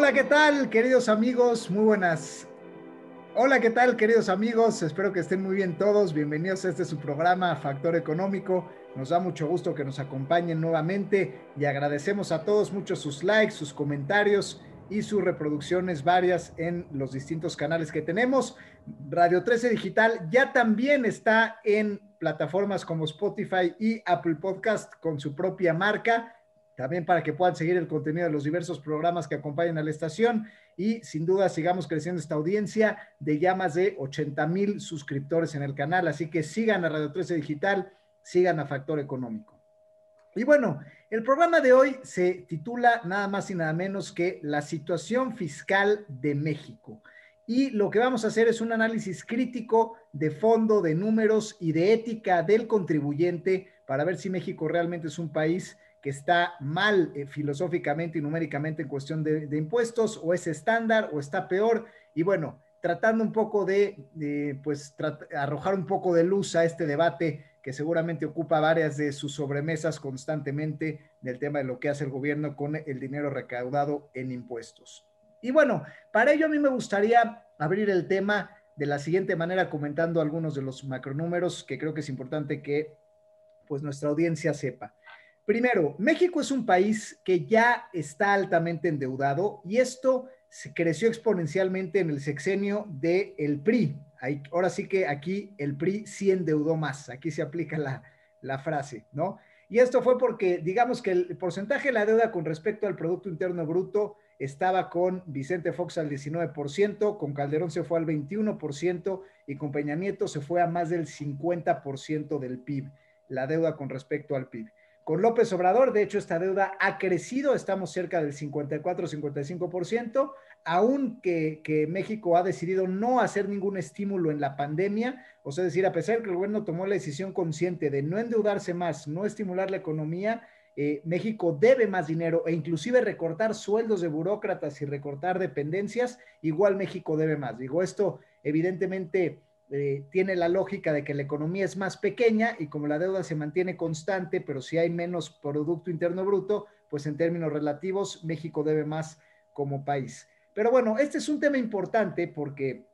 Hola, ¿qué tal, queridos amigos? Muy buenas. Hola, ¿qué tal, queridos amigos? Espero que estén muy bien todos. Bienvenidos a este su programa Factor Económico. Nos da mucho gusto que nos acompañen nuevamente y agradecemos a todos mucho sus likes, sus comentarios y sus reproducciones varias en los distintos canales que tenemos. Radio 13 Digital ya también está en plataformas como Spotify y Apple Podcast con su propia marca también para que puedan seguir el contenido de los diversos programas que acompañan a la estación y sin duda sigamos creciendo esta audiencia de ya más de 80 mil suscriptores en el canal. Así que sigan a Radio 13 Digital, sigan a Factor Económico. Y bueno, el programa de hoy se titula nada más y nada menos que La situación fiscal de México. Y lo que vamos a hacer es un análisis crítico de fondo, de números y de ética del contribuyente para ver si México realmente es un país que está mal eh, filosóficamente y numéricamente en cuestión de, impuestos, o es estándar, o está peor. Y bueno, tratando un poco de, pues, arrojar un poco de luz a este debate que seguramente ocupa varias de sus sobremesas constantemente del tema de lo que hace el gobierno con el dinero recaudado en impuestos. Y bueno, para ello a mí me gustaría abrir el tema de la siguiente manera comentando algunos de los macronúmeros que creo que es importante que pues nuestra audiencia sepa. Primero, México es un país que ya está altamente endeudado y esto se creció exponencialmente en el sexenio del el PRI. ahora sí que aquí el PRI sí endeudó más, aquí se aplica la, la frase, ¿no? Y esto fue porque, digamos que el porcentaje de la deuda con respecto al Producto Interno Bruto estaba con Vicente Fox al 19%, con Calderón se fue al 21% y con Peña Nieto se fue a más del 50% del PIB, la deuda con respecto al PIB. Con López Obrador, de hecho, esta deuda ha crecido, estamos cerca del 54-55%, aunque que México ha decidido no hacer ningún estímulo en la pandemia, o sea, decir, a pesar de que el gobierno tomó la decisión consciente de no endeudarse más, no estimular la economía, eh, México debe más dinero e inclusive recortar sueldos de burócratas y recortar dependencias, igual México debe más. Digo, esto evidentemente eh, tiene la lógica de que la economía es más pequeña y como la deuda se mantiene constante, pero si hay menos Producto Interno Bruto, pues en términos relativos México debe más como país. Pero bueno, este es un tema importante porque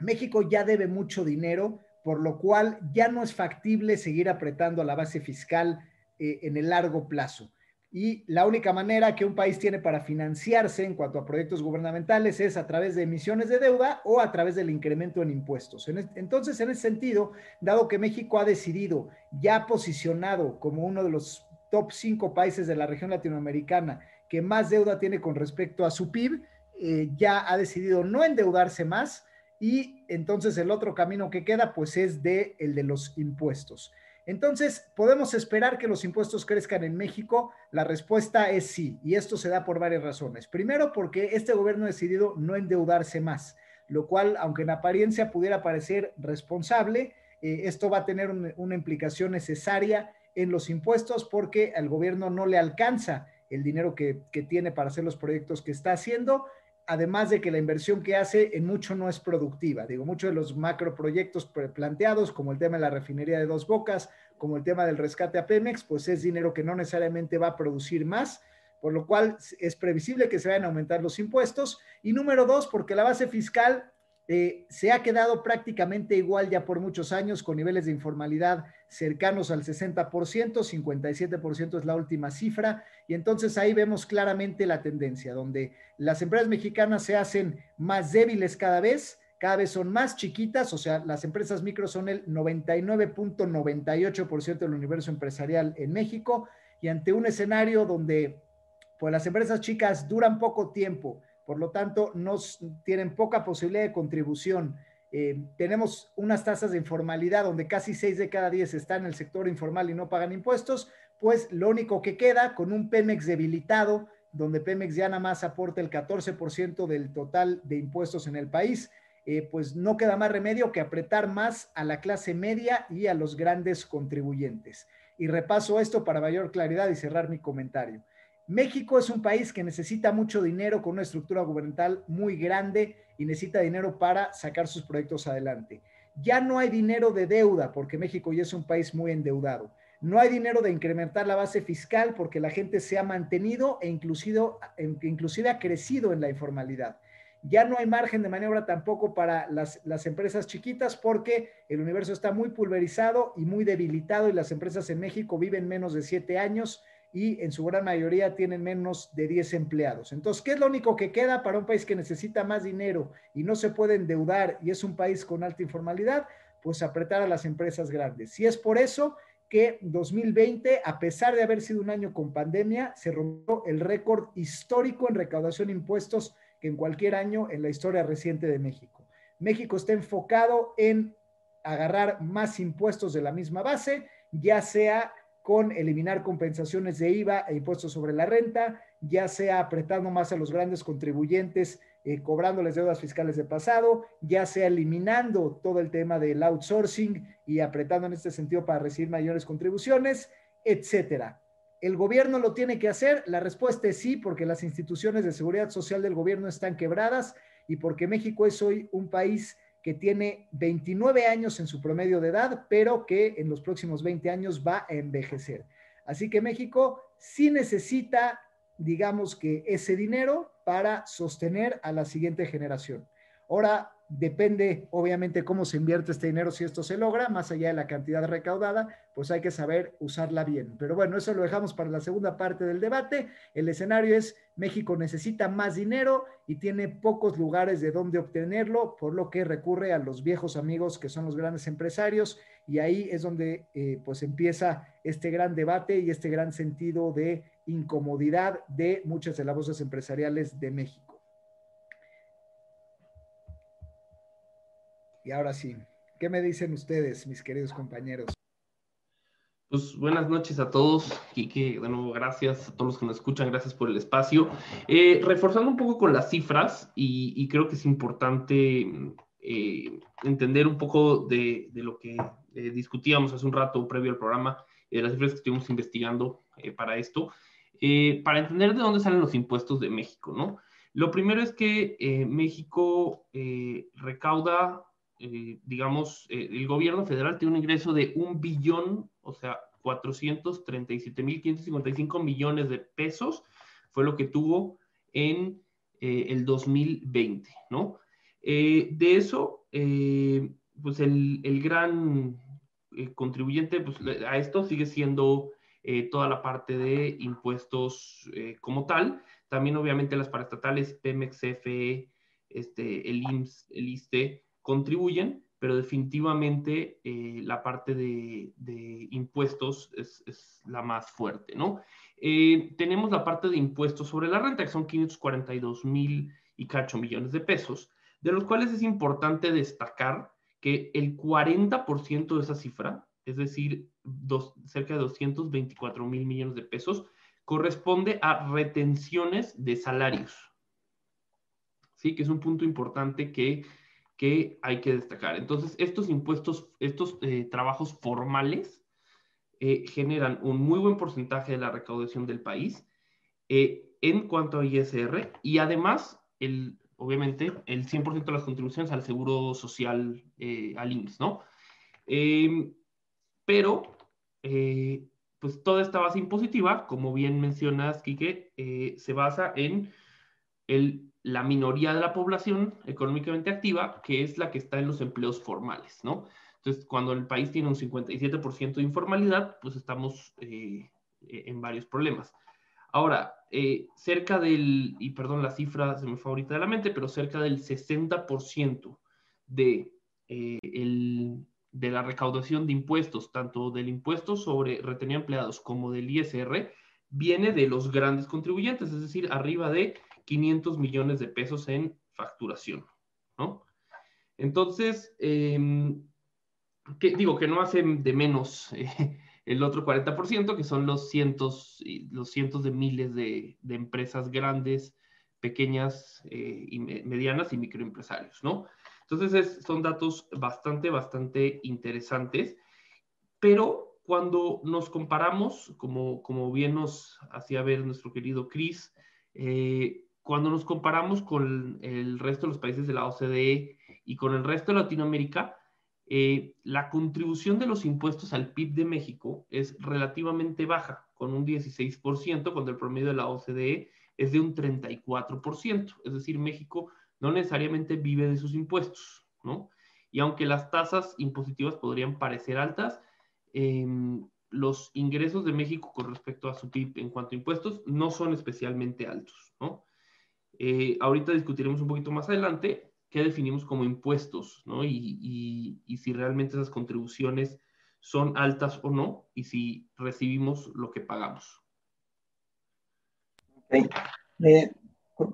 México ya debe mucho dinero, por lo cual ya no es factible seguir apretando a la base fiscal eh, en el largo plazo. Y la única manera que un país tiene para financiarse en cuanto a proyectos gubernamentales es a través de emisiones de deuda o a través del incremento en impuestos. Entonces, en ese sentido, dado que México ha decidido, ya posicionado como uno de los top cinco países de la región latinoamericana que más deuda tiene con respecto a su PIB, eh, ya ha decidido no endeudarse más y entonces el otro camino que queda pues es el de los impuestos. Entonces, ¿podemos esperar que los impuestos crezcan en México? La respuesta es sí, y esto se da por varias razones. Primero, porque este gobierno ha decidido no endeudarse más, lo cual, aunque en apariencia pudiera parecer responsable, eh, esto va a tener una implicación necesaria en los impuestos porque al gobierno no le alcanza el dinero que, que tiene para hacer los proyectos que está haciendo además de que la inversión que hace en mucho no es productiva. Digo, muchos de los macroproyectos planteados, como el tema de la refinería de Dos Bocas, como el tema del rescate a Pemex, pues es dinero que no necesariamente va a producir más, por lo cual es previsible que se vayan a aumentar los impuestos. Y número dos, porque la base fiscal eh, se ha quedado prácticamente igual ya por muchos años, con niveles de informalidad cercanos al 60%, 57% es la última cifra, y entonces ahí vemos claramente la tendencia, donde las empresas mexicanas se hacen más débiles cada vez, cada vez son más chiquitas, o sea, las empresas micro son el 99.98% del universo empresarial en México, y ante un escenario donde pues las empresas chicas duran poco tiempo, por lo tanto, nos tienen poca posibilidad de contribución. Eh, tenemos unas tasas de informalidad donde casi 6 de cada 10 están en el sector informal y no pagan impuestos, pues lo único que queda con un Pemex debilitado, donde Pemex ya nada más aporta el 14% del total de impuestos en el país, eh, pues no queda más remedio que apretar más a la clase media y a los grandes contribuyentes. Y repaso esto para mayor claridad y cerrar mi comentario. México es un país que necesita mucho dinero con una estructura gubernamental muy grande y necesita dinero para sacar sus proyectos adelante. Ya no hay dinero de deuda porque México ya es un país muy endeudado. No hay dinero de incrementar la base fiscal porque la gente se ha mantenido e inclusive, ha crecido en la informalidad. Ya no hay margen de maniobra tampoco para las, las, empresas chiquitas porque el universo está muy pulverizado y muy debilitado y las empresas en México viven menos de siete años y en su gran mayoría tienen menos de 10 empleados. Entonces, ¿qué es lo único que queda para un país que necesita más dinero y no se puede endeudar y es un país con alta informalidad? Pues apretar a las empresas grandes. Y es por eso que 2020, a pesar de haber sido un año con pandemia, se rompió el récord histórico en recaudación de impuestos que en cualquier año en la historia reciente de México. México está enfocado en agarrar más impuestos de la misma base, ya sea con eliminar compensaciones de IVA e impuestos sobre la renta, ya sea apretando más a los grandes contribuyentes, eh, cobrándoles deudas fiscales de pasado, ya sea eliminando todo el tema del outsourcing y apretando en este sentido para recibir mayores contribuciones, etcétera. ¿El gobierno lo tiene que hacer? La respuesta es sí, porque las instituciones de seguridad social del gobierno están quebradas y porque México es hoy un país que tiene 29 años en su promedio de edad, pero que en los próximos 20 años va a envejecer. Así que México sí necesita, digamos que ese dinero para sostener a la siguiente generación. Ahora, Depende, obviamente, cómo se invierte este dinero, si esto se logra, más allá de la cantidad recaudada, pues hay que saber usarla bien. Pero bueno, eso lo dejamos para la segunda parte del debate. El escenario es, México necesita más dinero y tiene pocos lugares de donde obtenerlo, por lo que recurre a los viejos amigos que son los grandes empresarios y ahí es donde eh, pues empieza este gran debate y este gran sentido de incomodidad de muchas de las voces empresariales de México. Y ahora sí, ¿qué me dicen ustedes, mis queridos compañeros? Pues buenas noches a todos, Quique, de nuevo gracias a todos los que nos escuchan, gracias por el espacio. Eh, reforzando un poco con las cifras, y, creo que es importante eh, entender un poco de, lo que eh, discutíamos hace un rato previo al programa, de las cifras que estuvimos investigando para esto, para entender de dónde salen los impuestos de México, ¿no? Lo primero es que México recauda eh, digamos, eh, el gobierno federal tiene un ingreso de un billón, o sea, 437.555 millones de pesos, fue lo que tuvo en eh, el 2020, ¿no? de eso, pues el, el gran contribuyente pues, a esto sigue siendo toda la parte de impuestos como tal, también obviamente las paraestatales, Pemex, CFE, este, el IMSS, el ISTE, contribuyen, pero definitivamente eh, la parte de, impuestos es, la más fuerte, ¿no? Eh, tenemos la parte de impuestos sobre la renta, que son 542 mil y cacho millones de pesos, de los cuales es importante destacar que el 40% de esa cifra, es decir, cerca de 224 mil millones de pesos, corresponde a retenciones de salarios. Sí, que es un punto importante que que hay que destacar. Entonces, estos impuestos, estos eh, trabajos formales eh, generan un muy buen porcentaje de la recaudación del país eh, en cuanto a ISR y además, el, obviamente, el 100% de las contribuciones al seguro social, al IMSS, ¿no? Em, pero, pues toda esta base impositiva, como bien mencionas, Quique, se basa en el la minoría de la población económicamente activa, que es la que está en los empleos formales, ¿no? Entonces, cuando el país tiene un 57% de informalidad, pues estamos eh, en varios problemas. Ahora, eh, cerca del, y perdón, la cifra se me fue ahorita de la mente, pero cerca del 60% de, eh, el, de la recaudación de impuestos, tanto del impuesto sobre retenido empleados como del ISR, viene de los grandes contribuyentes, es decir, arriba de 500 millones de pesos en facturación, ¿no? Entonces, em, digo que no hacen de menos eh, el otro 40%, que son los cientos, los cientos de miles de, empresas grandes, pequeñas eh, y medianas y microempresarios, ¿no? Entonces, son datos bastante, bastante interesantes, pero cuando nos comparamos, como, como bien nos hacía ver nuestro querido Chris, eh, cuando nos comparamos con el resto de los países de la OCDE y con el resto de Latinoamérica, eh, la contribución de los impuestos al PIB de México es relativamente baja, con un 16%, cuando el promedio de la OCDE es de un 34%. Es decir, México no necesariamente vive de sus impuestos, ¿no? Y aunque las tasas impositivas podrían parecer altas, em, los ingresos de México con respecto a su PIB en cuanto a impuestos no son especialmente altos, ¿no? Eh, ahorita discutiremos un poquito más adelante qué definimos como impuestos, ¿no? Y, si realmente esas contribuciones son altas o no, y si recibimos lo que pagamos. Eh,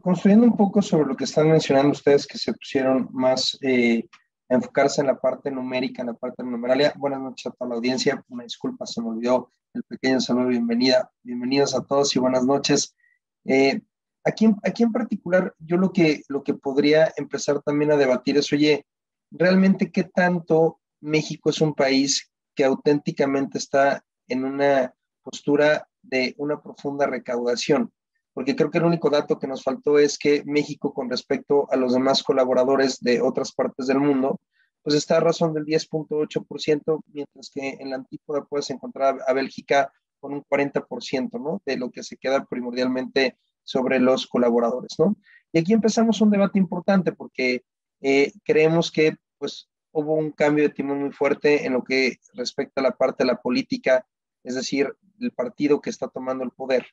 construyendo un poco sobre lo que están mencionando ustedes, que se pusieron más eh, a enfocarse en la parte numérica, en la parte numeralia. Buenas noches a toda la audiencia. Una disculpa, se me olvidó el pequeño saludo. Bienvenida, bienvenidos a todos y buenas noches. Eh, Aquí, en particular, yo lo que, lo que podría empezar también a debatir es, oye, realmente qué tanto México es un país que auténticamente está en una postura de una profunda recaudación, porque creo que el único dato que nos faltó es que México con respecto a los demás colaboradores de otras partes del mundo, pues está a razón del 10.8%, mientras que en la antípoda puedes encontrar a Bélgica con un 40%, ¿no? De lo que se queda primordialmente sobre los colaboradores, ¿no? Y aquí empezamos un debate importante porque eh, creemos que pues hubo un cambio de timón muy fuerte en lo que respecta a la parte de la política, es decir, el partido que está tomando el poder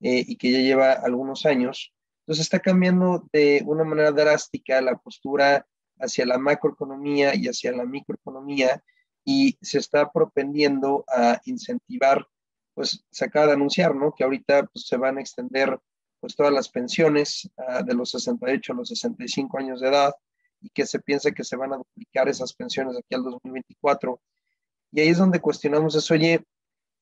eh, y que ya lleva algunos años. Entonces está cambiando de una manera drástica la postura hacia la macroeconomía y hacia la microeconomía y se está propendiendo a incentivar, pues se acaba de anunciar, ¿no? Que ahorita pues, se van a extender pues todas las pensiones ah, de los 68 a los 65 años de edad y que se piensa que se van a duplicar esas pensiones aquí al 2024. Y ahí es donde cuestionamos eso, oye,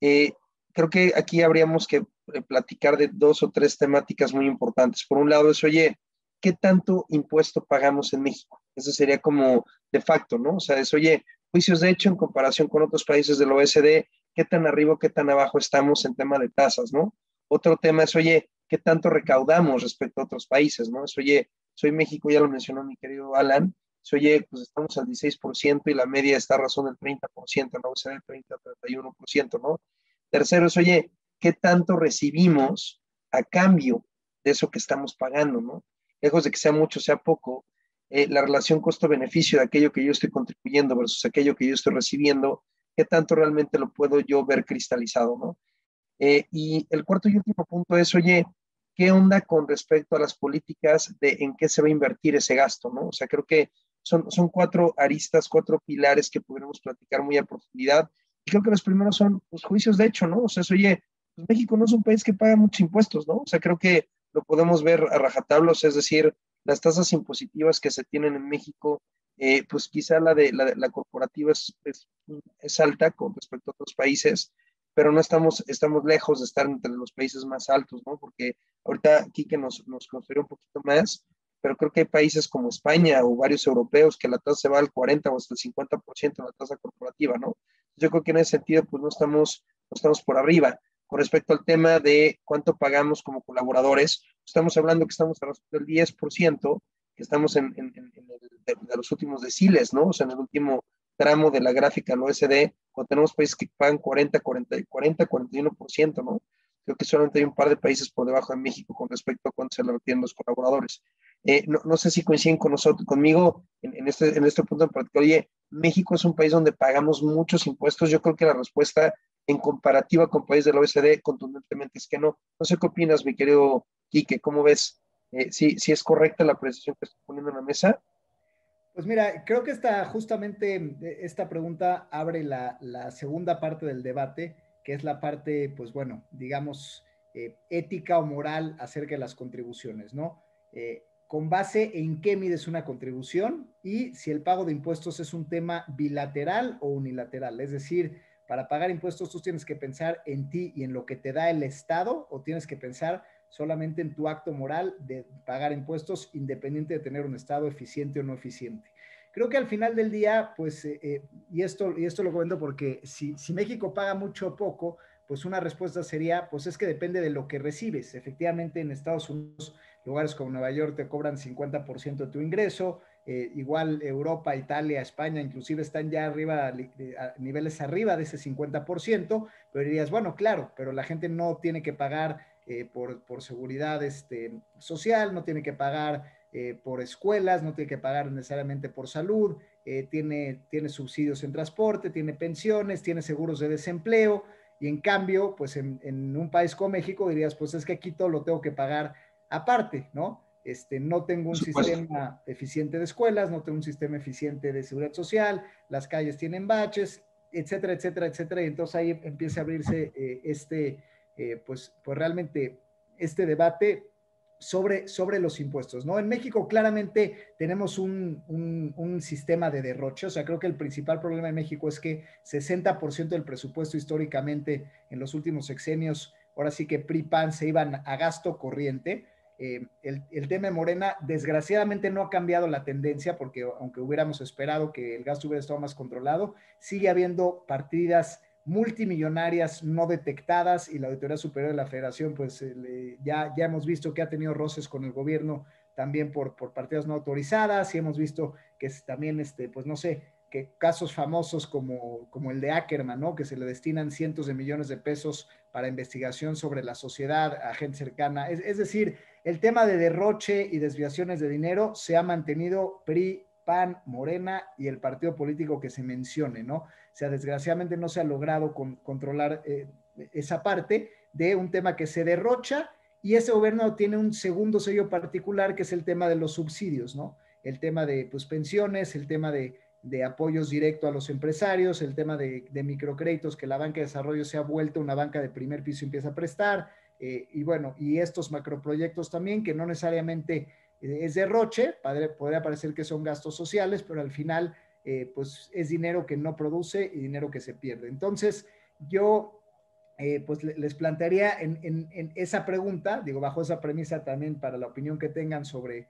eh, creo que aquí habríamos que eh, platicar de dos o tres temáticas muy importantes. Por un lado es, oye, ¿qué tanto impuesto pagamos en México? Eso sería como de facto, ¿no? O sea, es, oye, juicios de hecho en comparación con otros países del OSD, ¿qué tan arriba, qué tan abajo estamos en tema de tasas, ¿no? Otro tema es, oye, qué tanto recaudamos respecto a otros países, ¿no? oye, soy México, ya lo mencionó mi querido Alan, oye, pues estamos al 16% y la media está a razón del 30%, ¿no? O sea, del 30 31%, ¿no? Tercero es, oye, ¿qué tanto recibimos a cambio de eso que estamos pagando, ¿no? Lejos de que sea mucho, sea poco, eh, la relación costo-beneficio de aquello que yo estoy contribuyendo versus aquello que yo estoy recibiendo, ¿qué tanto realmente lo puedo yo ver cristalizado, ¿no? Eh, y el cuarto y último punto es, oye, ¿qué onda con respecto a las políticas de en qué se va a invertir ese gasto? ¿no? O sea, creo que son, son cuatro aristas, cuatro pilares que podremos platicar muy a profundidad. Y creo que los primeros son los pues, juicios de hecho, ¿no? O sea, es, oye, pues México no es un país que paga muchos impuestos, ¿no? O sea, creo que lo podemos ver a rajatablos, es decir, las tasas impositivas que se tienen en México, eh, pues quizá la de la, la corporativa es, es, es, alta con respecto a otros países, pero no estamos, estamos lejos de estar entre los países más altos, ¿no? Porque ahorita aquí que nos, nos construyó un poquito más, pero creo que hay países como España o varios europeos que la tasa se va al 40 o hasta el 50% de la tasa corporativa, ¿no? Yo creo que en ese sentido, pues no estamos, no estamos por arriba. Con respecto al tema de cuánto pagamos como colaboradores, estamos hablando que estamos del 10%, que estamos en, en, en el, de, los últimos deciles, ¿no? O sea, en el último tramo de la gráfica en OSD, cuando tenemos países que pagan 40, 40, 40, 41%, ¿no? Creo que solamente hay un par de países por debajo de México con respecto a cuánto se le retienen los colaboradores. Eh, no, no, sé si coinciden con nosotros, conmigo en, en, este, en este punto en particular. Oye, México es un país donde pagamos muchos impuestos. Yo creo que la respuesta en comparativa con países de la OECD contundentemente es que no. No sé qué opinas, mi querido Quique, ¿cómo ves? Eh, si, si es correcta la precisión que estoy poniendo en la mesa. Pues mira, creo que esta, justamente eh, esta pregunta abre la, segunda parte del debate, que es la parte, pues bueno, digamos, eh, ética o moral acerca de las contribuciones, ¿no? Eh, con base en qué mides una contribución y si el pago de impuestos es un tema bilateral o unilateral. Es decir, para pagar impuestos tú tienes que pensar en ti y en lo que te da el Estado o tienes que pensar solamente en tu acto moral de pagar impuestos independiente de tener un Estado eficiente o no eficiente. Creo que al final del día, pues, eh, eh, y, esto, y esto lo comento porque si, si México paga mucho o poco, pues una respuesta sería, pues es que depende de lo que recibes. Efectivamente, en Estados Unidos, lugares como Nueva York te cobran 50% de tu ingreso, eh, igual Europa, Italia, España, inclusive están ya arriba, a niveles arriba de ese 50%, pero dirías, bueno, claro, pero la gente no tiene que pagar eh, por, por, seguridad este, social, no tiene que pagar eh, por escuelas, no tiene que pagar necesariamente por salud, tiene, tiene subsidios en transporte, tiene pensiones, tiene seguros de desempleo, y en cambio, pues en, en un país como México dirías, pues es que aquí todo lo tengo que pagar aparte, ¿no? Este, no tengo un sistema eficiente de escuelas, no tengo un sistema eficiente de seguridad social, las calles tienen baches, etcétera, etcétera, etcétera. Y entonces ahí empieza a abrirse eh, este, eh, pues, pues realmente este debate sobre, sobre los impuestos, ¿no? En México claramente tenemos un, un, sistema de derroche, o sea, creo que el principal problema en México es que 60% del presupuesto históricamente en los últimos sexenios, ahora sí que PRI-PAN se iban a gasto corriente, eh, el, tema de Morena, desgraciadamente, no ha cambiado la tendencia, porque aunque hubiéramos esperado que el gasto hubiera estado más controlado, sigue habiendo partidas multimillonarias no detectadas y la Auditoría Superior de la Federación, pues eh, ya, ya hemos visto que ha tenido roces con el gobierno también por, por partidas no autorizadas y hemos visto que también, este, pues no sé, que casos famosos como, como el de Ackerman, ¿no? que se le destinan cientos de millones de pesos para investigación sobre la sociedad, a gente cercana. es decir, el tema de derroche y desviaciones de dinero se ha mantenido PRI, PAN, Morena y el partido político que se mencione, ¿no? O sea, desgraciadamente no se ha logrado controlar eh, esa parte de un tema que se derrocha y ese gobierno tiene un segundo sello particular que es el tema de los subsidios, ¿no? El tema de pues, pensiones, el tema de, apoyos directos a los empresarios, el tema de, de, microcréditos, que la banca de desarrollo se ha vuelto una banca de primer piso y empieza a prestar, eh, y bueno, y estos macroproyectos también, que no necesariamente es derroche, podría parecer que son gastos sociales, pero al final, eh, pues es dinero que no produce y dinero que se pierde. Entonces, yo pues les plantearía en, en, esa pregunta, digo, bajo esa premisa también para la opinión que tengan sobre,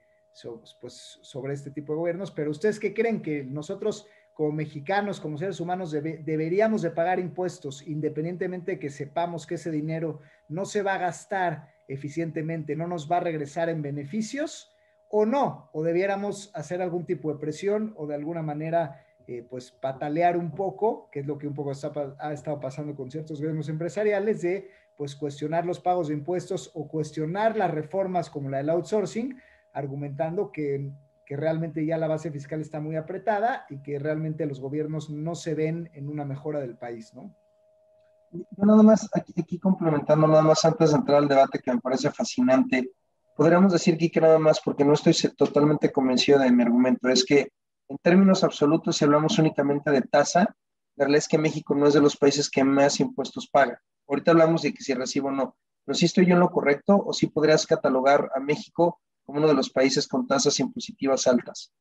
pues, sobre este tipo de gobiernos, pero ustedes qué creen que nosotros como mexicanos, como seres humanos, deberíamos de pagar impuestos, independientemente de que sepamos que ese dinero no se va a gastar eficientemente, no nos va a regresar en beneficios, o no, o debiéramos hacer algún tipo de presión o de alguna manera, eh, pues, patalear un poco, que es lo que un poco ha estado pasando con ciertos gobiernos empresariales, de, pues, cuestionar los pagos de impuestos o cuestionar las reformas como la del outsourcing, argumentando que que realmente ya la base fiscal está muy apretada y que realmente los gobiernos no se ven en una mejora del país, ¿no? Yo nada más, aquí, complementando nada más antes de entrar al debate que me parece fascinante, podríamos decir que nada más, porque no estoy totalmente convencido de mi argumento, es que en términos absolutos, si hablamos únicamente de tasa, la realidad es que México no es de los países que más impuestos paga. Ahorita hablamos de que si recibo o no, pero si estoy yo en lo correcto o si podrías catalogar a México como uno de los países con tasas impositivas altas.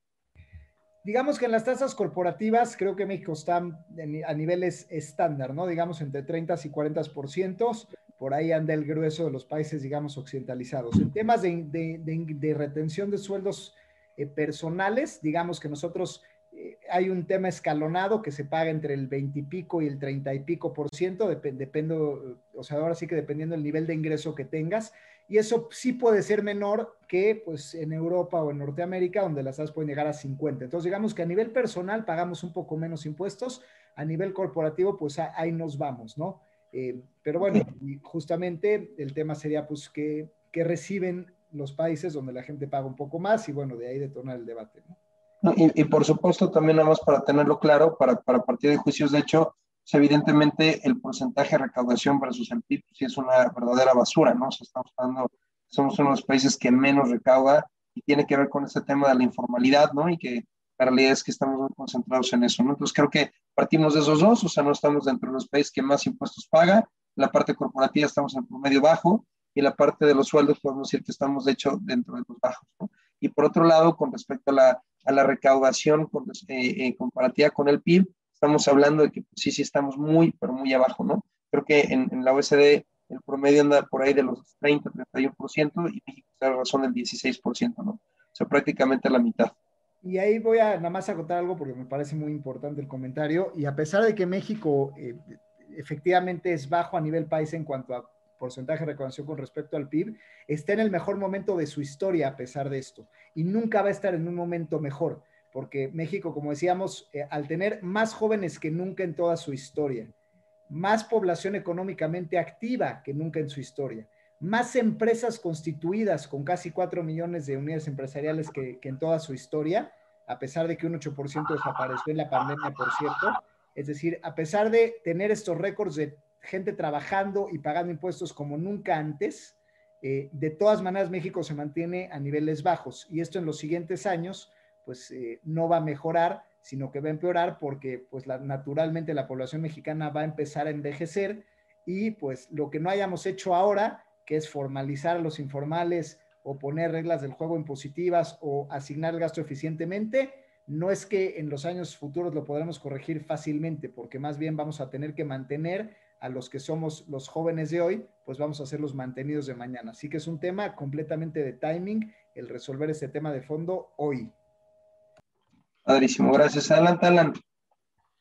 Digamos que en las tasas corporativas creo que México está a niveles estándar, ¿no? Digamos entre 30 y 40%, por ahí anda el grueso de los países, digamos, occidentalizados. En temas de, retención de sueldos eh, personales, digamos que nosotros eh, hay un tema escalonado que se paga entre el 20 y pico y el 30 y pico por ciento, depende, o sea, ahora sí que dependiendo del nivel de ingreso que tengas y eso sí puede ser menor que pues en Europa o en Norteamérica, donde las tasas pueden llegar a 50. Entonces, digamos que a nivel personal pagamos un poco menos impuestos, a nivel corporativo, pues ahí nos vamos, ¿no? Eh, pero bueno, justamente el tema sería pues que, que, reciben los países donde la gente paga un poco más y bueno, de ahí detonar el debate, ¿no? Y, y, por supuesto, también nada más para tenerlo claro, para, para partir de juicios de hecho, pues, evidentemente el porcentaje de recaudación versus el PIB sí es una verdadera basura, ¿no? O estamos hablando, somos uno de los países que menos recauda y tiene que ver con este tema de la informalidad, ¿no? Y que la realidad es que estamos muy concentrados en eso, ¿no? Entonces creo que partimos de esos dos, o sea, no estamos dentro de los países que más impuestos paga, la parte corporativa estamos en promedio bajo y la parte de los sueldos podemos decir que estamos de hecho dentro de los bajos, ¿no? Y por otro lado, con respecto a la, a la recaudación eh, eh, comparativa con el PIB, estamos hablando de que pues, sí, sí estamos muy, pero muy abajo, ¿no? Creo que en, la OSD el promedio anda por ahí de los 30, 31% y México está la razón del 16%, ¿no? O sea, prácticamente la mitad. Y ahí voy a nada más acotar algo porque me parece muy importante el comentario. Y a pesar de que México eh, efectivamente es bajo a nivel país en cuanto a porcentaje de recaudación con respecto al PIB, está en el mejor momento de su historia a pesar de esto. Y nunca va a estar en un momento mejor, porque México, como decíamos, eh, al tener más jóvenes que nunca en toda su historia, más población económicamente activa que nunca en su historia, más empresas constituidas con casi 4 millones de unidades empresariales que, que en toda su historia, a pesar de que un 8% desapareció en la pandemia, por cierto. Es decir, a pesar de tener estos récords de gente trabajando y pagando impuestos como nunca antes, eh, de todas maneras México se mantiene a niveles bajos y esto en los siguientes años pues eh, no va a mejorar, sino que va a empeorar porque pues la, naturalmente la población mexicana va a empezar a envejecer y pues lo que no hayamos hecho ahora, que es formalizar a los informales o poner reglas del juego impositivas o asignar el gasto eficientemente, no es que en los años futuros lo podremos corregir fácilmente, porque más bien vamos a tener que mantener a los que somos los jóvenes de hoy, pues vamos a ser los mantenidos de mañana. Así que es un tema completamente de timing el resolver este tema de fondo hoy. Padrísimo, gracias. Adelante, Alan.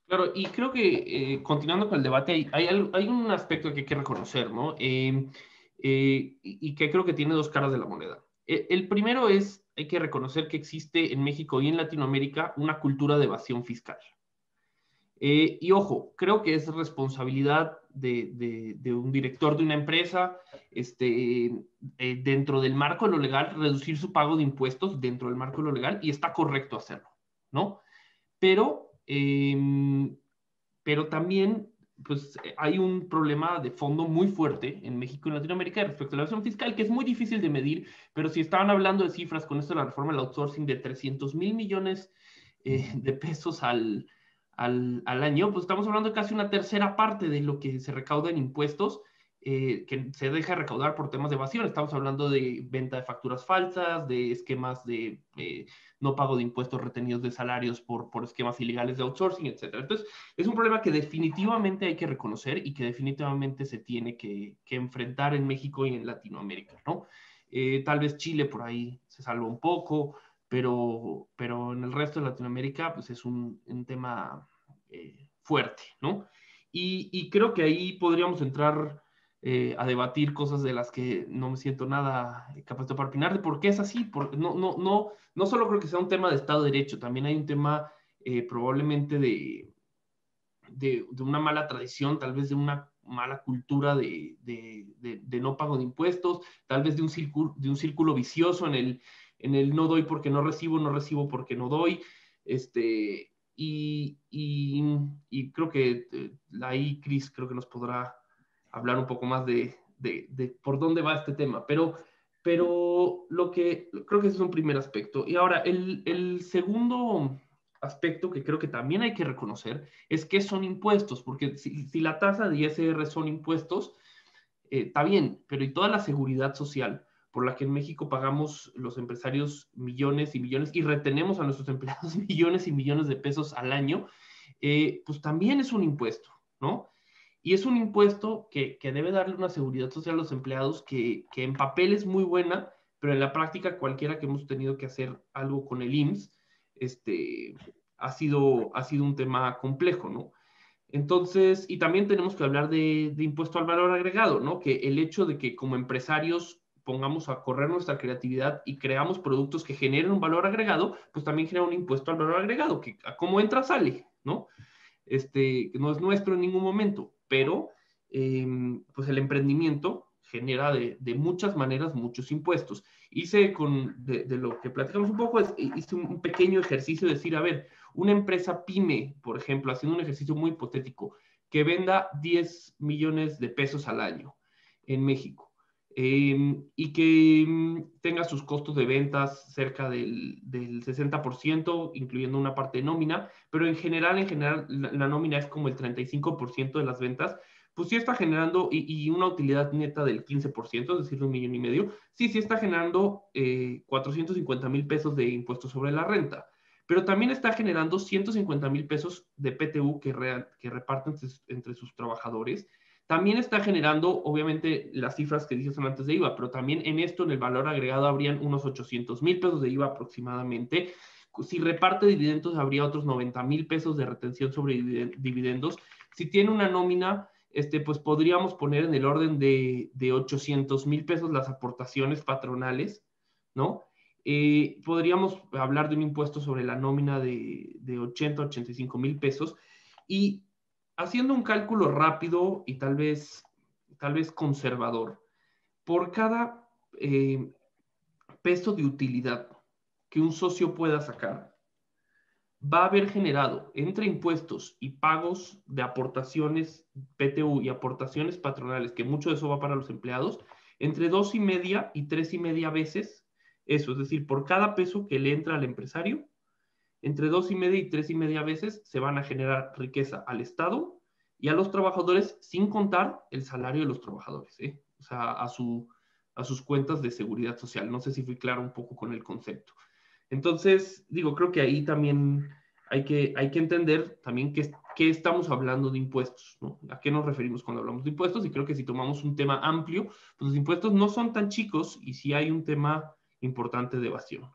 Claro, y creo que eh, continuando con el debate, hay, hay, un aspecto que hay que reconocer, ¿no? Eh, eh, y que creo que tiene dos caras de la moneda. El primero es, hay que reconocer que existe en México y en Latinoamérica una cultura de evasión fiscal. Eh, y ojo, creo que es responsabilidad de, un director de una empresa, este, eh, dentro del marco de lo legal, reducir su pago de impuestos dentro del marco de lo legal y está correcto hacerlo, ¿no? Pero, em, pero también pues hay un problema de fondo muy fuerte en México y en Latinoamérica respecto a la evasión fiscal, que es muy difícil de medir, pero si estaban hablando de cifras con esto de la reforma del outsourcing de 300 mil millones eh, de pesos al, al, año, pues estamos hablando de casi una tercera parte de lo que se recauda en impuestos eh, que se deja recaudar por temas de evasión. Estamos hablando de venta de facturas falsas, de esquemas de eh, no pago de impuestos retenidos de salarios por, por esquemas ilegales de outsourcing, etc. Entonces, es un problema que definitivamente hay que reconocer y que definitivamente se tiene que, que enfrentar en México y en Latinoamérica, ¿no? Eh, tal vez Chile por ahí se salva un poco, pero, pero en el resto de Latinoamérica pues es un, un tema eh, fuerte, ¿no? Y, y, creo que ahí podríamos entrar eh, a debatir cosas de las que no me siento nada capaz de opinar, de por qué es así. Por, no, no, no, no solo creo que sea un tema de Estado de Derecho, también hay un tema eh, probablemente de, de, de, una mala tradición, tal vez de una mala cultura de, de, no pago de impuestos, tal vez de un círculo, de un círculo vicioso en el, en el no doy porque no recibo, no recibo porque no doy, este, y, y, creo que eh, ahí Cris creo que nos podrá hablar un poco más de, de, de, por dónde va este tema, pero, pero lo que creo que ese es un primer aspecto. Y ahora, el, el segundo aspecto que creo que también hay que reconocer es que son impuestos, porque si, si la tasa de ISR son impuestos, eh, está bien, pero y toda la seguridad social por la que en México pagamos los empresarios millones y millones y retenemos a nuestros empleados millones y millones de pesos al año, eh, pues también es un impuesto, ¿no? Y es un impuesto que, que, debe darle una seguridad social a los empleados que, que, en papel es muy buena, pero en la práctica cualquiera que hemos tenido que hacer algo con el IMSS, este, ha, sido, ha sido un tema complejo, ¿no? Entonces, y también tenemos que hablar de, impuesto al valor agregado, ¿no? Que el hecho de que como empresarios pongamos a correr nuestra creatividad y creamos productos que generen un valor agregado, pues también genera un impuesto al valor agregado, que a cómo entra sale, ¿no? Este, no es nuestro en ningún momento, pero em, pues el emprendimiento genera de, muchas maneras muchos impuestos. Hice con, de, de, lo que platicamos un poco, es, hice un pequeño ejercicio de decir, a ver, una empresa pyme, por ejemplo, haciendo un ejercicio muy hipotético, que venda 10 millones de pesos al año en México Em, y que mm, tenga sus costos de ventas cerca del, del, 60%, incluyendo una parte de nómina, pero en general, en general, la, nómina es como el 35% de las ventas, pues sí está generando, y, y, una utilidad neta del 15%, es decir, un millón y medio, sí, sí está generando eh, 450 mil pesos de impuestos sobre la renta, pero también está generando 150 mil pesos de PTU que, que reparten entre sus trabajadores, también está generando, obviamente, las cifras que dije son antes de IVA, pero también en esto, en el valor agregado, habrían unos 800 mil pesos de IVA aproximadamente. Si reparte dividendos, habría otros 90 mil pesos de retención sobre dividendos. Si tiene una nómina, este, pues podríamos poner en el orden de, de 800 mil pesos las aportaciones patronales, ¿no? Eh, podríamos hablar de un impuesto sobre la nómina de, de 80, 85 mil pesos y haciendo un cálculo rápido y tal vez, tal vez conservador, por cada eh, peso de utilidad que un socio pueda sacar, va a haber generado entre impuestos y pagos de aportaciones PTU y aportaciones patronales, que mucho de eso va para los empleados, entre dos y media y tres y media veces eso, es decir, por cada peso que le entra al empresario, entre dos y media y tres y media veces se van a generar riqueza al Estado y a los trabajadores sin contar el salario de los trabajadores, ¿eh? o sea, a, su, a sus cuentas de seguridad social. No sé si fui claro un poco con el concepto. Entonces, digo, creo que ahí también hay que, hay que entender también qué, estamos hablando de impuestos, ¿no? ¿A qué nos referimos cuando hablamos de impuestos? Y creo que si tomamos un tema amplio, pues los impuestos no son tan chicos y sí hay un tema importante de evasión.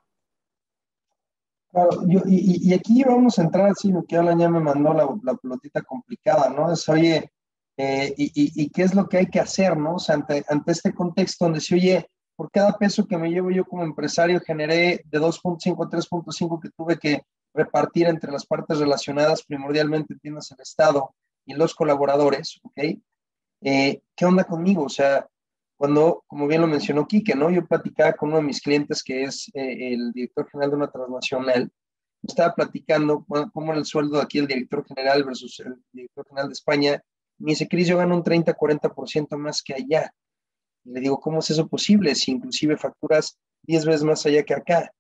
Claro, y, aquí vamos a entrar, sí, que Alan ya me mandó la, pelotita complicada, ¿no? Es, oye, eh, y, qué es lo que hay que hacer, ¿no? O sea, ante, este contexto donde se oye, por cada peso que me llevo yo como empresario generé de 2.5 a 3.5 que tuve que repartir entre las partes relacionadas, primordialmente tienes el Estado y los colaboradores, ¿ok? Eh, ¿Qué onda conmigo? O sea, cuando, como bien lo mencionó Quique, ¿no? Yo platicaba con uno de mis clientes que es eh, el director general de una transnacional, estaba platicando cómo era el sueldo de aquí el director general versus el director general de España, me dice, Cris, yo gano un 30, 40% más que allá. Y le digo, ¿cómo es eso posible? Si inclusive facturas 10 veces más allá que acá.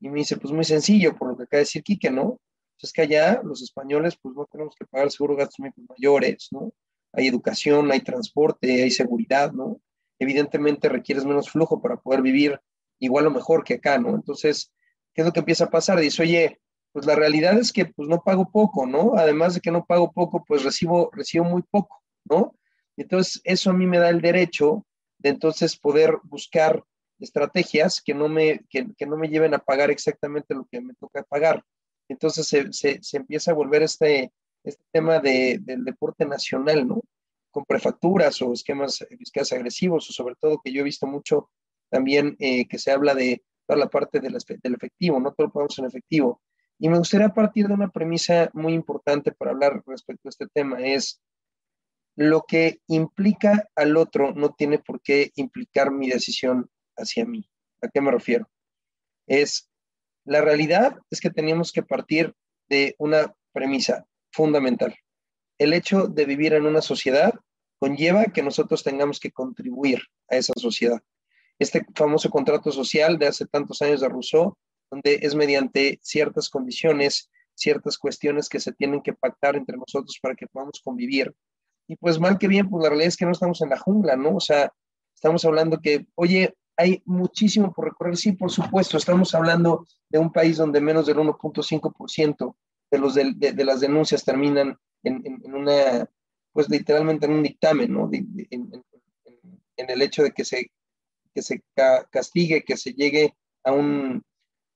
Y me dice, pues muy sencillo, por lo que acaba de decir Quique, ¿no? Pues es que allá los españoles, pues no tenemos que pagar seguro gastos mayores, ¿no? Hay educación, hay transporte, hay seguridad, ¿no? Evidentemente requieres menos flujo para poder vivir igual o mejor que acá, ¿no? Entonces, ¿qué es lo que empieza a pasar? Dice, oye, pues la realidad es que pues no pago poco, ¿no? Además de que no pago poco, pues recibo, recibo muy poco, ¿no? Entonces, eso a mí me da el derecho de entonces poder buscar estrategias que no me, que, no me lleven a pagar exactamente lo que me toca pagar. Entonces se, se, empieza a volver este, este tema de, del deporte nacional, ¿no? Con prefacturas o esquemas fiscales agresivos, o sobre todo que yo he visto mucho también eh, que se habla de toda la parte del, del efectivo, no todo lo podemos en efectivo. Y me gustaría partir de una premisa muy importante para hablar respecto a este tema, es lo que implica al otro no tiene por qué implicar mi decisión hacia mí. ¿A qué me refiero? Es, la realidad es que tenemos que partir de una premisa fundamental. El hecho de vivir en una sociedad conlleva que nosotros tengamos que contribuir a esa sociedad. Este famoso contrato social de hace tantos años de Rousseau, donde es mediante ciertas condiciones, ciertas cuestiones que se tienen que pactar entre nosotros para que podamos convivir. Y pues mal que bien, pues la realidad es que no estamos en la jungla, ¿no? O sea, estamos hablando que, oye, hay muchísimo por recorrer. Sí, por supuesto, estamos hablando de un país donde menos del 1.5% de, las denuncias terminan en, una pues literalmente en un dictamen, ¿no? en, el hecho de que se, que se castigue, que se llegue a un,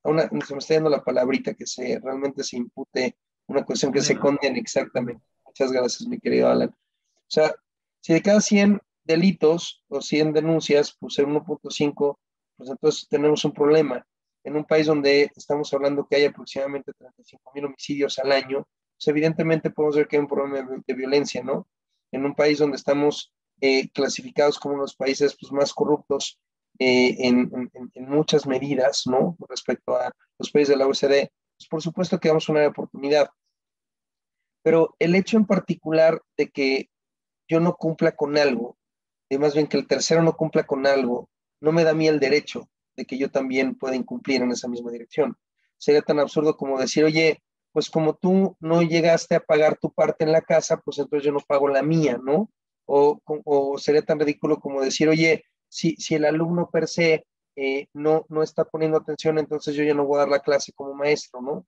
a una, se me está dando la palabrita, que se realmente se impute una cuestión que se condene exactamente. Muchas gracias, mi querido Alan. O sea, si de cada 100 delitos o 100 denuncias, pues en 1.5, pues entonces tenemos un problema. En un país donde estamos hablando que hay aproximadamente 35 mil homicidios al año, pues, evidentemente podemos ver que hay un problema de, violencia, ¿no? En un país donde estamos eh, clasificados como uno de los países pues, más corruptos eh, en, muchas medidas, ¿no? Respecto a los países de la OECD, pues por supuesto que damos una oportunidad. Pero el hecho en particular de que yo no cumpla con algo, y más bien que el tercero no cumpla con algo, no me da a mí el derecho de que yo también pueda incumplir en esa misma dirección. Sería tan absurdo como decir, oye, pues como tú no llegaste a pagar tu parte en la casa, pues entonces yo no pago la mía, ¿no? O, sería tan ridículo como decir, oye, si, si el alumno per se eh, no, no está poniendo atención, entonces yo ya no voy a dar la clase como maestro, ¿no?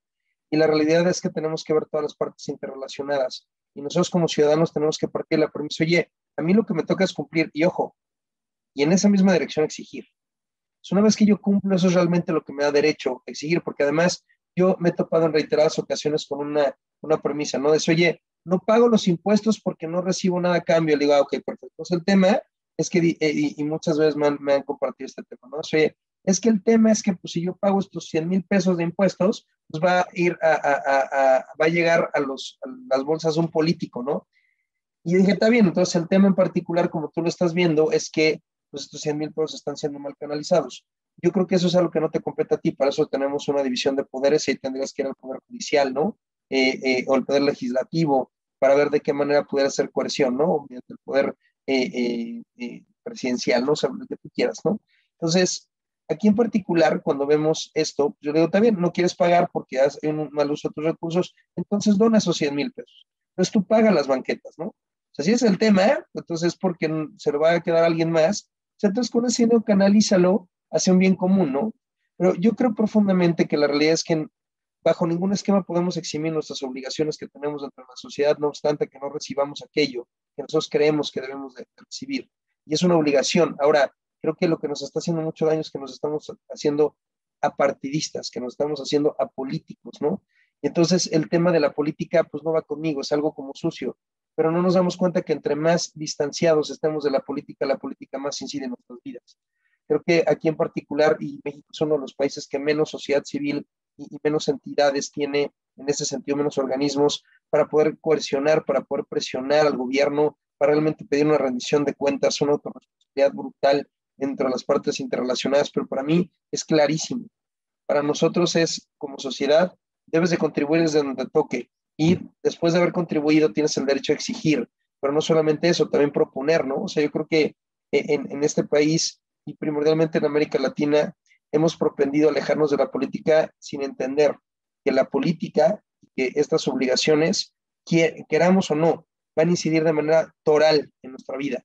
Y la realidad es que tenemos que ver todas las partes interrelacionadas. Y nosotros como ciudadanos tenemos que partir la premisa, oye, a mí lo que me toca es cumplir, y ojo, y en esa misma dirección exigir. Es una vez que yo cumplo, eso es realmente lo que me da derecho a exigir, porque además yo me he topado en reiteradas ocasiones con una, una premisa, ¿no? De oye, no pago los impuestos porque no recibo nada a cambio. Le digo, ah, ok, perfecto. Entonces el tema es que, eh, y, muchas veces me han, compartido este tema, ¿no? Oye, es que el tema es que pues, si yo pago estos 100 mil pesos de impuestos, pues va a ir a, va a llegar a, los, las bolsas de un político, ¿no? Y dije, está bien, entonces el tema en particular, como tú lo estás viendo, es que pues, estos 100 mil pesos están siendo mal canalizados. Yo creo que eso es algo que no te compete a ti, para eso tenemos una división de poderes y tendrías que ir al Poder Judicial, ¿no? Eh, eh, o el Poder Legislativo, para ver de qué manera pudiera ser coerción, ¿no? Mediante el Poder eh, Presidencial, ¿no? O sea, lo que tú quieras, ¿no? Entonces, aquí en particular, cuando vemos esto, yo digo, está bien, no quieres pagar porque has un mal uso de tus recursos, entonces dona esos 100 mil pesos. Entonces tú pagas las banquetas, ¿no? O si es el tema, entonces porque se lo va a quedar alguien más, o entonces con ese dinero canalízalo hacia un bien común, ¿no? Pero yo creo profundamente que la realidad es que bajo ningún esquema podemos eximir nuestras obligaciones que tenemos de la sociedad, no obstante que no recibamos aquello que nosotros creemos que debemos de recibir. Y es una obligación. Ahora, creo que lo que nos está haciendo mucho daño es que nos estamos haciendo apartidistas, que nos estamos haciendo apolíticos, ¿no? Entonces el tema de la política, pues no va conmigo, es algo como sucio pero no nos damos cuenta que entre más distanciados estemos de la política, la política más incide en nuestras vidas. Creo que aquí en particular, y México es uno de los países que menos sociedad civil y, menos entidades tiene, en ese sentido, menos organismos para poder coercionar, para poder presionar al gobierno, para realmente pedir una rendición de cuentas, una autorresponsabilidad brutal entre las partes interrelacionadas, pero para mí es clarísimo. Para nosotros es, como sociedad, debes de contribuir desde donde toque, y después de haber contribuido tienes el derecho a exigir, pero no solamente eso, también proponer, ¿no? O sea, yo creo que en, en este país y primordialmente en América Latina hemos propendido alejarnos de la política sin entender que la política, que estas obligaciones, queramos o no, van a incidir de manera toral en nuestra vida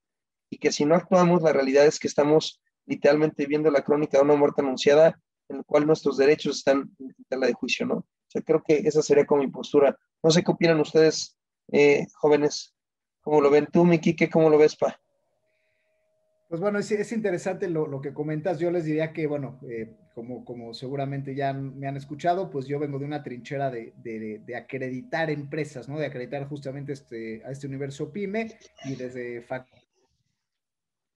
y que si no actuamos, la realidad es que estamos literalmente viendo la crónica de una muerte anunciada en la cual nuestros derechos están en tela de juicio, ¿no? O sea, creo que esa sería como mi postura. No sé qué opinan ustedes, eh, jóvenes. ¿Cómo lo ven tú, Miki? ¿Cómo lo ves, Pa? Pues bueno, es, interesante lo, que comentas. Yo les diría que, bueno, eh, como, como seguramente ya me han escuchado, pues yo vengo de una trinchera de, de, acreditar empresas, ¿no? De acreditar justamente este, a este universo PYME y desde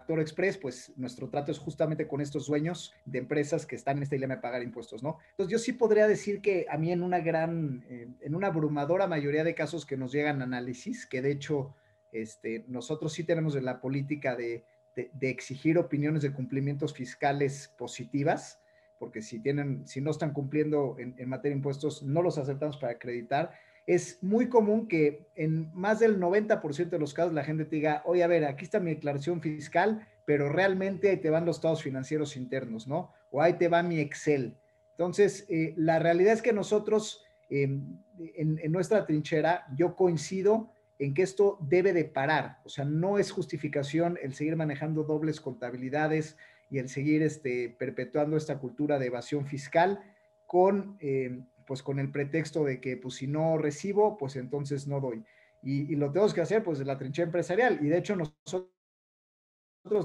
Express, pues nuestro trato es justamente con estos dueños de empresas que están en este dilema de pagar impuestos, ¿no? Entonces yo sí podría decir que a mí en una gran, eh, en una abrumadora mayoría de casos que nos llegan análisis, que de hecho este, nosotros sí tenemos la política de, de, exigir opiniones de cumplimientos fiscales positivas, porque si tienen, si no están cumpliendo en, materia de impuestos, no los aceptamos para acreditar es muy común que en más del 90% de los casos la gente te diga, oye, a ver, aquí está mi declaración fiscal, pero realmente ahí te van los estados financieros internos, ¿no? O ahí te va mi Excel. Entonces, eh, la realidad es que nosotros, em, en, nuestra trinchera, yo coincido en que esto debe de parar. O sea, no es justificación el seguir manejando dobles contabilidades y el seguir este, perpetuando esta cultura de evasión fiscal con... Em, pues con el pretexto de que pues si no recibo, pues entonces no doy. Y, lo tenemos que hacer pues de la trinchera empresarial. Y de hecho nosotros,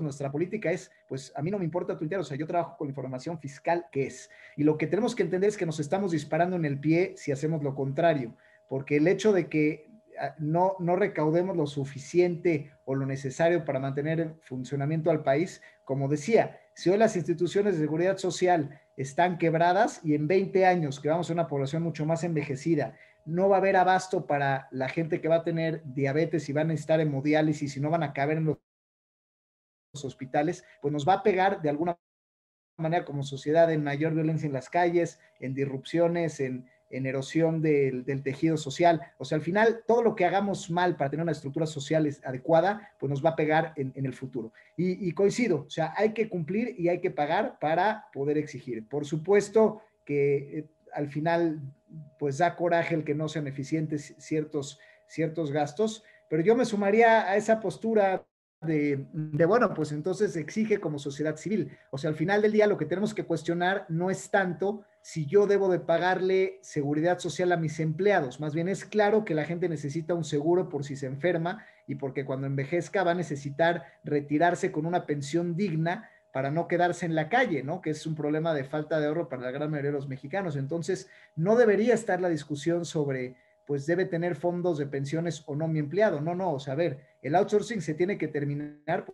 nuestra política es, pues a mí no me importa tu dinero, o sea, yo trabajo con información fiscal que es. Y lo que tenemos que entender es que nos estamos disparando en el pie si hacemos lo contrario, porque el hecho de que no, no recaudemos lo suficiente o lo necesario para mantener el funcionamiento al país, como decía, si hoy las instituciones de seguridad social están quebradas y en 20 años, que vamos a una población mucho más envejecida, no va a haber abasto para la gente que va a tener diabetes y van a necesitar hemodiálisis y no van a caber en los hospitales, pues nos va a pegar de alguna manera como sociedad en mayor violencia en las calles, en disrupciones, en, en erosión del, tejido social. O sea, al final, todo lo que hagamos mal para tener una estructura social adecuada, pues nos va a pegar en, el futuro. Y, coincido, o sea, hay que cumplir y hay que pagar para poder exigir. Por supuesto que eh, al final, pues da coraje el que no sean eficientes ciertos, ciertos gastos, pero yo me sumaría a esa postura de, de, bueno, pues entonces exige como sociedad civil. O sea, al final del día lo que tenemos que cuestionar no es tanto si yo debo de pagarle seguridad social a mis empleados. Más bien es claro que la gente necesita un seguro por si se enferma y porque cuando envejezca va a necesitar retirarse con una pensión digna para no quedarse en la calle, ¿no? Que es un problema de falta de ahorro para la gran mayoría de los mexicanos. Entonces, no debería estar la discusión sobre pues debe tener fondos de pensiones o no mi empleado. No, no, o sea, a ver, el outsourcing se tiene que terminar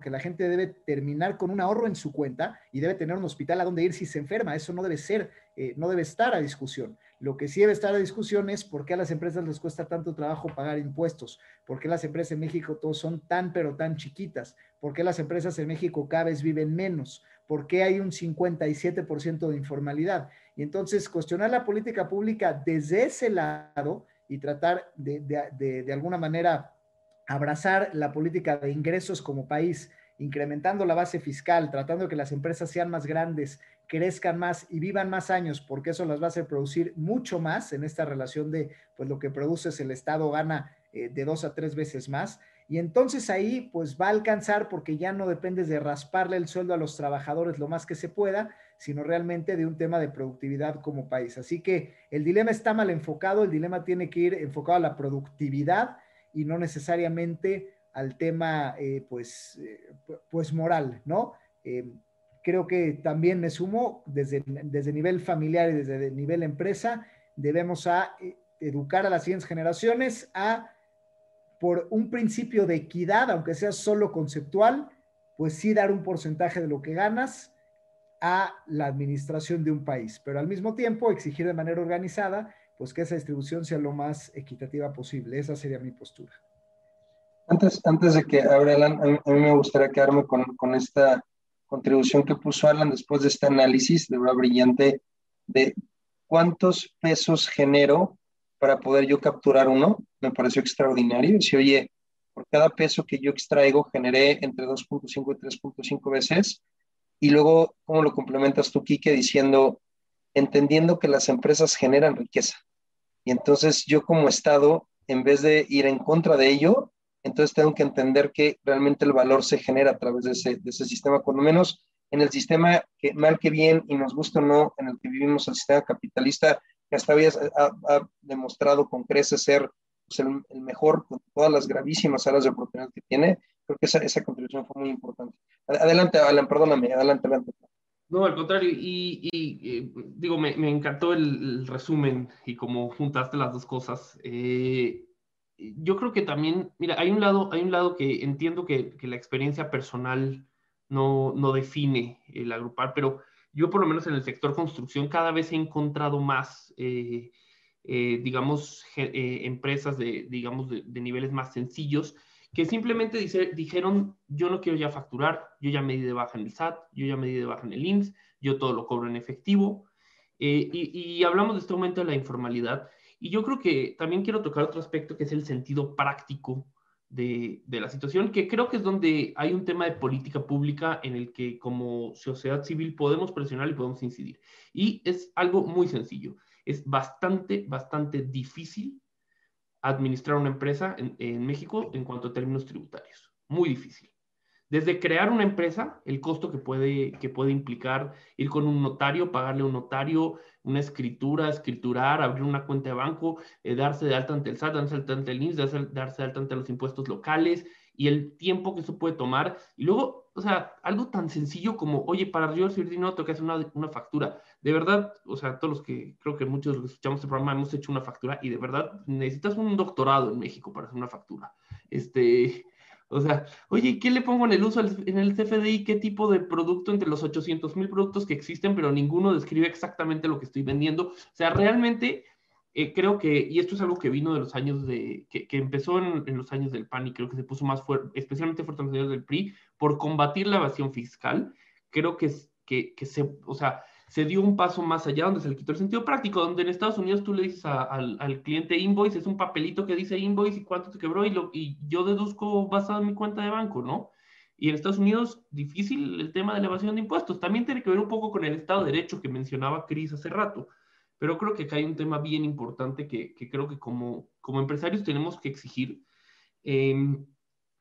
porque la gente debe terminar con un ahorro en su cuenta y debe tener un hospital a donde ir si se enferma. Eso no debe ser, eh, no debe estar a discusión. Lo que sí debe estar a discusión es por qué a las empresas les cuesta tanto trabajo pagar impuestos, por qué las empresas en México todos son tan pero tan chiquitas, por qué las empresas en México cada vez viven menos, por qué hay un 57% de informalidad. Y entonces cuestionar la política pública desde ese lado y tratar de, de, de alguna manera abrazar la política de ingresos como país, incrementando la base fiscal, tratando de que las empresas sean más grandes, crezcan más y vivan más años, porque eso las va a hacer producir mucho más en esta relación de, pues lo que produces el Estado gana eh, de dos a tres veces más. Y entonces ahí, pues va a alcanzar porque ya no dependes de rasparle el sueldo a los trabajadores lo más que se pueda, sino realmente de un tema de productividad como país. Así que el dilema está mal enfocado, el dilema tiene que ir enfocado a la productividad y no necesariamente al tema eh, pues, eh, pues moral, ¿no? Eh, creo que también me sumo desde, desde nivel familiar y desde nivel empresa, debemos a educar a las siguientes generaciones a, por un principio de equidad, aunque sea solo conceptual, pues sí dar un porcentaje de lo que ganas a la administración de un país, pero al mismo tiempo exigir de manera organizada pues que esa distribución sea lo más equitativa posible. Esa sería mi postura. Antes, antes de que abra Alan, a mí, me gustaría quedarme con, con, esta contribución que puso Alan después de este análisis de verdad brillante de cuántos pesos genero para poder yo capturar uno. Me pareció extraordinario. Si, oye, por cada peso que yo extraigo generé entre 2.5 y 3.5 veces. Y luego, ¿cómo lo complementas tú, Kike, diciendo, entendiendo que las empresas generan riqueza? Entonces yo como Estado, en vez de ir en contra de ello, entonces tengo que entender que realmente el valor se genera a través de ese, de ese sistema, por lo menos en el sistema que mal que bien y nos gusta o no, en el que vivimos el sistema capitalista, que hasta hoy ha, demostrado con creces ser pues, el, mejor con todas las gravísimas áreas de oportunidad que tiene, creo que esa, esa contribución fue muy importante. Adelante, Alan, perdóname, adelante, adelante. No, al contrario, y, eh, digo, me, encantó el, resumen y cómo juntaste las dos cosas. Eh, yo creo que también, mira, hay un lado, hay un lado que entiendo que, la experiencia personal no, no, define el agrupar, pero yo por lo menos en el sector construcción cada vez he encontrado más, eh, digamos, empresas de, digamos, de niveles más sencillos que simplemente dijeron, yo no quiero ya facturar, yo ya me di de baja en el SAT, yo ya me di de baja en el IMSS, yo todo lo cobro en efectivo. Eh, y, hablamos de este aumento de la informalidad. Y yo creo que también quiero tocar otro aspecto que es el sentido práctico de, de, la situación, que creo que es donde hay un tema de política pública en el que como sociedad civil podemos presionar y podemos incidir. Y es algo muy sencillo. Es bastante, bastante difícil administrar una empresa en, México en cuanto a términos tributarios. Muy difícil. Desde crear una empresa, el costo que puede, que puede implicar ir con un notario, pagarle a un notario, una escritura, escriturar, abrir una cuenta de banco, eh, darse de alta ante el SAT, darse de alta ante el INSS, darse, darse de alta ante los impuestos locales y el tiempo que eso puede tomar. Y luego, o sea, algo tan sencillo como, oye, para yo recibir dinero tengo que hacer una, una factura de verdad, o sea, todos los que, creo que muchos de los que escuchamos este programa hemos hecho una factura y de verdad necesitas un doctorado en México para hacer una factura. Este, o sea, oye, ¿qué le pongo en el uso en el CFDI? ¿Qué tipo de producto entre los 800 mil productos que existen, pero ninguno describe exactamente lo que estoy vendiendo? O sea, realmente eh, creo que, y esto es algo que vino de los años de, que, empezó en, los años del PAN y creo que se puso más fuerte, especialmente fuerte en los años del PRI, por combatir la evasión fiscal. Creo que, que, que se, o sea, se dio un paso más allá donde se le quitó el sentido práctico, donde en Estados Unidos tú le dices al, al, cliente invoice, es un papelito que dice invoice y cuánto te quebró y, lo, y yo deduzco basado en mi cuenta de banco, ¿no? Y en Estados Unidos, difícil el tema de la evasión de impuestos. También tiene que ver un poco con el Estado de Derecho que mencionaba Cris hace rato. Pero creo que acá hay un tema bien importante que, que creo que como, como empresarios tenemos que exigir eh,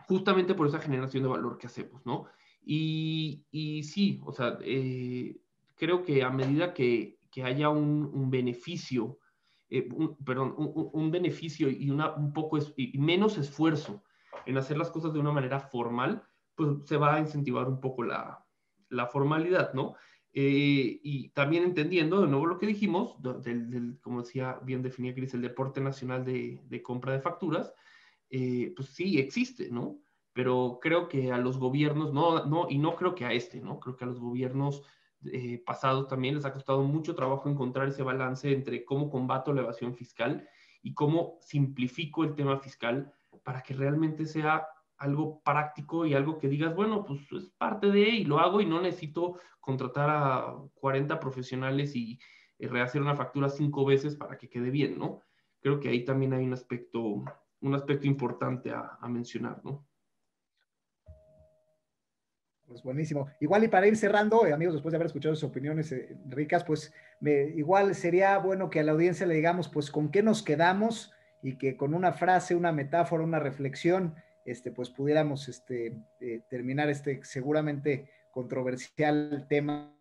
justamente por esa generación de valor que hacemos, ¿no? Y, y sí, o sea, eh, creo que a medida que, que haya un, un beneficio, eh, un, perdón, un, un, beneficio y una, un poco es, y menos esfuerzo en hacer las cosas de una manera formal, pues se va a incentivar un poco la, la formalidad, ¿no? Eh, y también entendiendo de nuevo lo que dijimos, del, como decía bien definía Cris, el deporte nacional de, compra de facturas, eh, pues sí existe, ¿no? Pero creo que a los gobiernos, no, no, y no creo que a este, ¿no? Creo que a los gobiernos eh, pasados también les ha costado mucho trabajo encontrar ese balance entre cómo combato la evasión fiscal y cómo simplifico el tema fiscal para que realmente sea algo práctico y algo que digas, bueno, pues es parte de y lo hago y no necesito contratar a 40 profesionales y, rehacer una factura cinco veces para que quede bien, ¿no? Creo que ahí también hay un aspecto, un aspecto importante a, mencionar, ¿no? Pues buenísimo. Igual y para ir cerrando, eh, amigos, después de haber escuchado sus opiniones eh, ricas, pues me, igual sería bueno que a la audiencia le digamos, pues, con qué nos quedamos y que con una frase, una metáfora, una reflexión, este, pues pudiéramos este, eh, terminar este seguramente controversial tema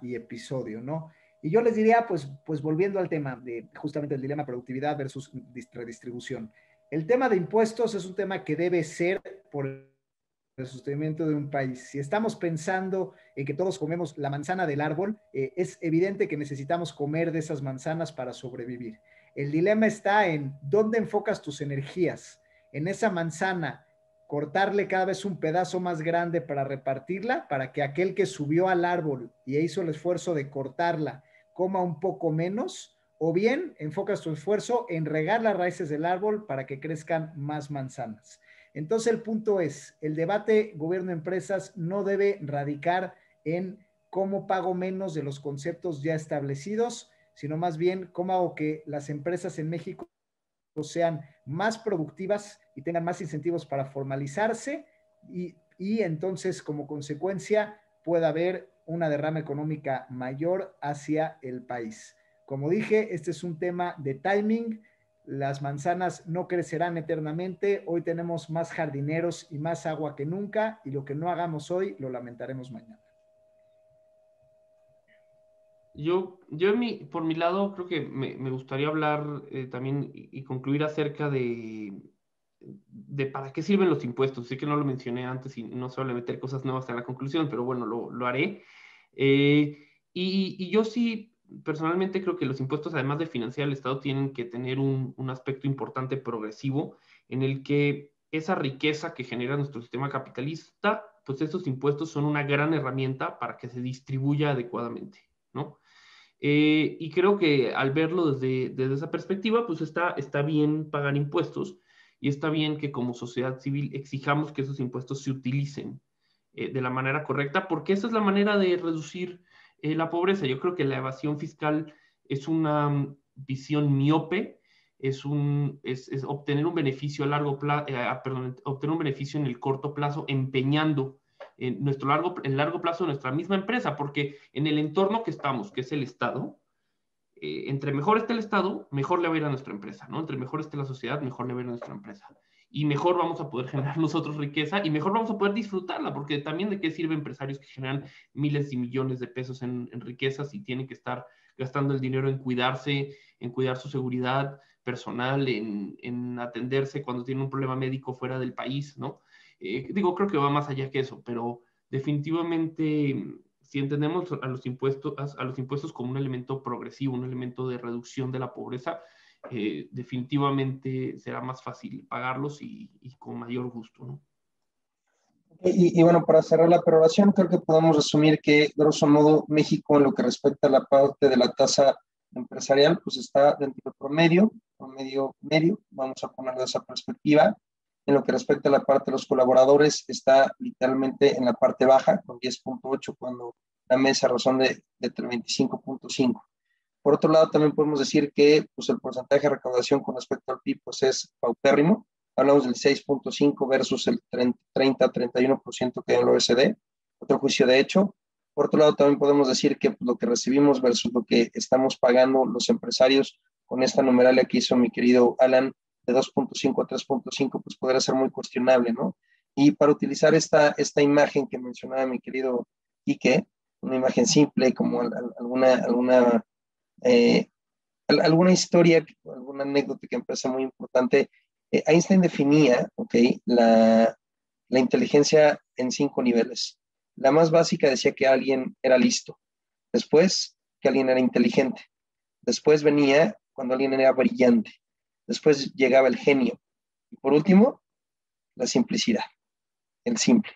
y episodio, ¿no? Y yo les diría, pues, pues volviendo al tema de justamente el dilema productividad versus redistribución. El tema de impuestos es un tema que debe ser por el sostenimiento de un país. Si estamos pensando en que todos comemos la manzana del árbol, eh, es evidente que necesitamos comer de esas manzanas para sobrevivir. El dilema está en dónde enfocas tus energías en esa manzana, cortarle cada vez un pedazo más grande para repartirla, para que aquel que subió al árbol y hizo el esfuerzo de cortarla coma un poco menos, o bien enfocas tu esfuerzo en regar las raíces del árbol para que crezcan más manzanas. Entonces el punto es, el debate gobierno-empresas no debe radicar en cómo pago menos de los conceptos ya establecidos, sino más bien cómo hago que las empresas en México sean más productivas y tengan más incentivos para formalizarse y, entonces como consecuencia pueda haber una derrama económica mayor hacia el país. Como dije, este es un tema de timing. Las manzanas no crecerán eternamente. Hoy tenemos más jardineros y más agua que nunca y lo que no hagamos hoy lo lamentaremos mañana. Yo, yo por mi lado, creo que me, gustaría hablar eh, también y, concluir acerca de, para qué sirven los impuestos. Sé que no lo mencioné antes y no se meter cosas nuevas en la conclusión, pero bueno, lo, haré. Eh, y, yo sí, personalmente creo que los impuestos, además de financiar el Estado, tienen que tener un, un aspecto importante progresivo en el que esa riqueza que genera nuestro sistema capitalista, pues estos impuestos son una gran herramienta para que se distribuya adecuadamente, ¿no? Eh, y creo que al verlo desde, desde, esa perspectiva, pues está, está bien pagar impuestos y está bien que como sociedad civil exijamos que esos impuestos se utilicen eh, de la manera correcta, porque esa es la manera de reducir eh, la pobreza. Yo creo que la evasión fiscal es una visión miope, es, un, es, es obtener un beneficio a largo plazo, perdón, obtener un beneficio en el corto plazo empeñando en nuestro largo, en largo plazo nuestra misma empresa, porque en el entorno que estamos, que es el Estado, eh, entre mejor esté el Estado, mejor le va a ir a nuestra empresa, ¿no? Entre mejor esté la sociedad, mejor le va a ir a nuestra empresa. Y mejor vamos a poder generar nosotros riqueza y mejor vamos a poder disfrutarla, porque también de qué sirve empresarios que generan miles y millones de pesos en, en riquezas y tienen que estar gastando el dinero en cuidarse, en cuidar su seguridad personal, en, en atenderse cuando tiene un problema médico fuera del país, ¿no? Eh, digo, creo que va más allá que eso, pero definitivamente si entendemos a los impuestos, a, los impuestos como un elemento progresivo, un elemento de reducción de la pobreza, eh, definitivamente será más fácil pagarlos y, con mayor gusto, ¿no? Y, bueno, para cerrar la peroración, creo que podemos resumir que, grosso modo, México en lo que respecta a la parte de la tasa empresarial, pues está dentro del promedio, promedio medio, vamos a ponerlo de esa perspectiva. En lo que respecta a la parte de los colaboradores, está literalmente en la parte baja, con 10.8, cuando la mesa razón de, de 25.5. Por otro lado, también podemos decir que pues, el porcentaje de recaudación con respecto al PIB pues, es paupérrimo. Hablamos del 6.5 versus el 30-31% que hay en el OSD. Otro juicio de hecho. Por otro lado, también podemos decir que pues, lo que recibimos versus lo que estamos pagando los empresarios con esta numeralia que hizo mi querido Alan, de 2.5 a 3.5, pues podrá ser muy cuestionable, ¿no? Y para utilizar esta, esta imagen que mencionaba mi querido Ike, una imagen simple como alguna, alguna, eh, alguna historia, alguna anécdota que me parece muy importante, eh, Einstein definía, ¿ok? La, la inteligencia en cinco niveles. La más básica decía que alguien era listo. Después, que alguien era inteligente. Después venía cuando alguien era brillante. Después llegaba el genio. Y por último, la simplicidad, el simple.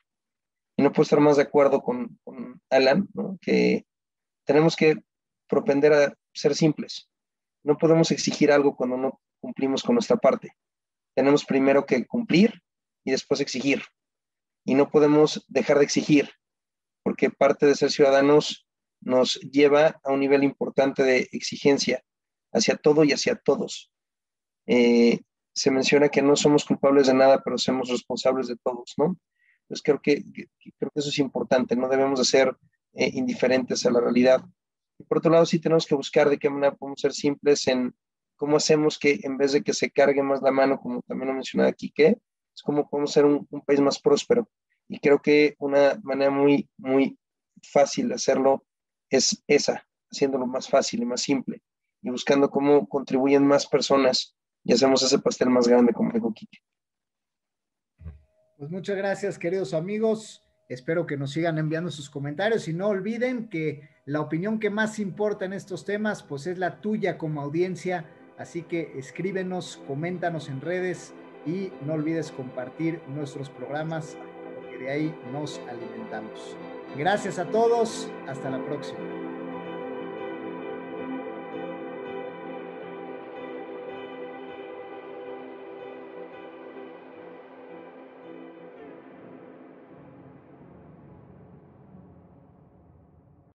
Y no puedo estar más de acuerdo con, Alan, que tenemos que propender a ser simples. No podemos exigir algo cuando no cumplimos con nuestra parte. Tenemos primero que cumplir y después exigir. Y no podemos dejar de exigir, porque parte de ser ciudadanos nos lleva a un nivel importante de exigencia hacia todo y hacia todos. Eh, se menciona que no somos culpables de nada, pero somos responsables de todos, ¿no? Entonces creo que, creo que eso es importante, no debemos de ser eh, indiferentes a la realidad. Y por otro lado, sí tenemos que buscar de qué manera podemos ser simples en cómo hacemos que en vez de que se cargue más la mano, como también lo mencionaba aquí, que es cómo podemos ser un, un país más próspero. Y creo que una manera muy, muy fácil de hacerlo es esa, haciéndolo más fácil y más simple y buscando cómo contribuyen más personas y hacemos ese pastel más grande, como dijo Kike. Pues muchas gracias, queridos amigos. Espero que nos sigan enviando sus comentarios y no olviden que la opinión que más importa en estos temas, pues es la tuya como audiencia. Así que escríbenos, coméntanos en redes y no olvides compartir nuestros programas porque de ahí nos alimentamos. Gracias a todos, hasta la próxima.